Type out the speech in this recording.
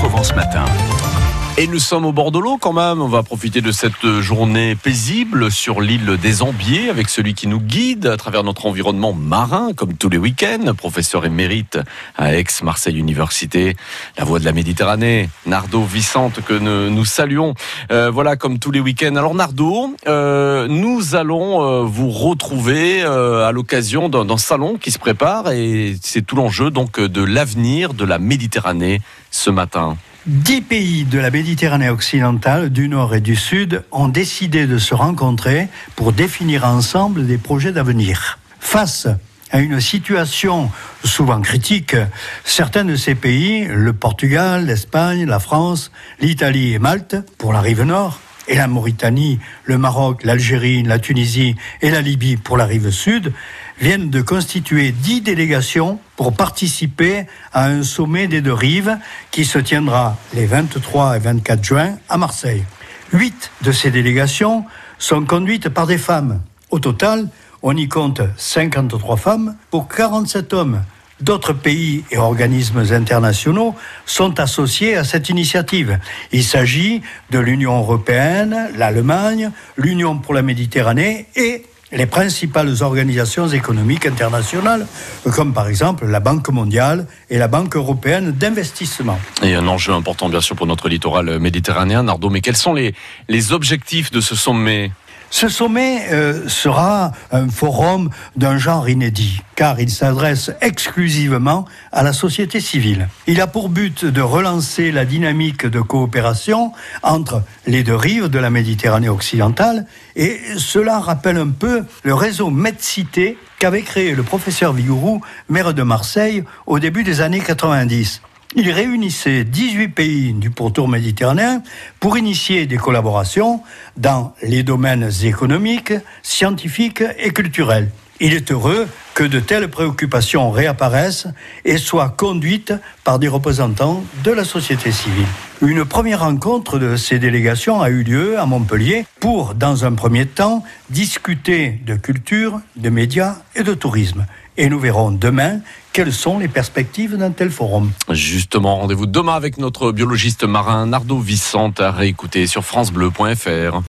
Provence Matin. Et nous sommes au bord de l'eau quand même. On va profiter de cette journée paisible sur l'île des Ambiers avec celui qui nous guide à travers notre environnement marin, comme tous les week-ends, professeur émérite à Aix-Marseille Université, la voix de la Méditerranée, Nardo Vicente, que nous, saluons. Euh, voilà, comme tous les week-ends. Alors Nardo, euh, nous allons euh, vous retrouver à l'occasion d'un salon qui se prépare et c'est tout l'enjeu donc de l'avenir de la Méditerranée ce matin. Dix pays de la Méditerranée occidentale, du nord et du sud, ont décidé de se rencontrer pour définir ensemble des projets d'avenir. Face à une situation souvent critique, certains de ces pays, le Portugal, l'Espagne, la France, l'Italie et Malte, pour la rive nord, et la Mauritanie, le Maroc, l'Algérie, la Tunisie et la Libye pour la rive sud, viennent de constituer dix délégations pour participer à un sommet des deux rives qui se tiendra les 23 et 24 juin à Marseille. Huit de ces délégations sont conduites par des femmes. Au total, on y compte 53 femmes pour 47 hommes. D'autres pays et organismes internationaux sont associés à cette initiative. Il s'agit de l'Union européenne, l'Allemagne, l'Union pour la Méditerranée et les principales organisations économiques internationales, comme par exemple la Banque mondiale et la Banque européenne d'investissement. Et un enjeu important, bien sûr, pour notre littoral méditerranéen, Nardo. Mais quels sont les, les objectifs de ce sommet? Ce sommet euh, sera un forum d'un genre inédit, car il s'adresse exclusivement à la société civile. Il a pour but de relancer la dynamique de coopération entre les deux rives de la Méditerranée occidentale, et cela rappelle un peu le réseau MedCité qu'avait créé le professeur Vigourou, maire de Marseille, au début des années 90. Il réunissait 18 pays du pourtour méditerranéen pour initier des collaborations dans les domaines économiques, scientifiques et culturels. Il est heureux que de telles préoccupations réapparaissent et soient conduites par des représentants de la société civile. Une première rencontre de ces délégations a eu lieu à Montpellier pour, dans un premier temps, discuter de culture, de médias et de tourisme. Et nous verrons demain quelles sont les perspectives d'un tel forum. Justement, rendez-vous demain avec notre biologiste marin Nardo Vicente à réécouter sur francebleu.fr.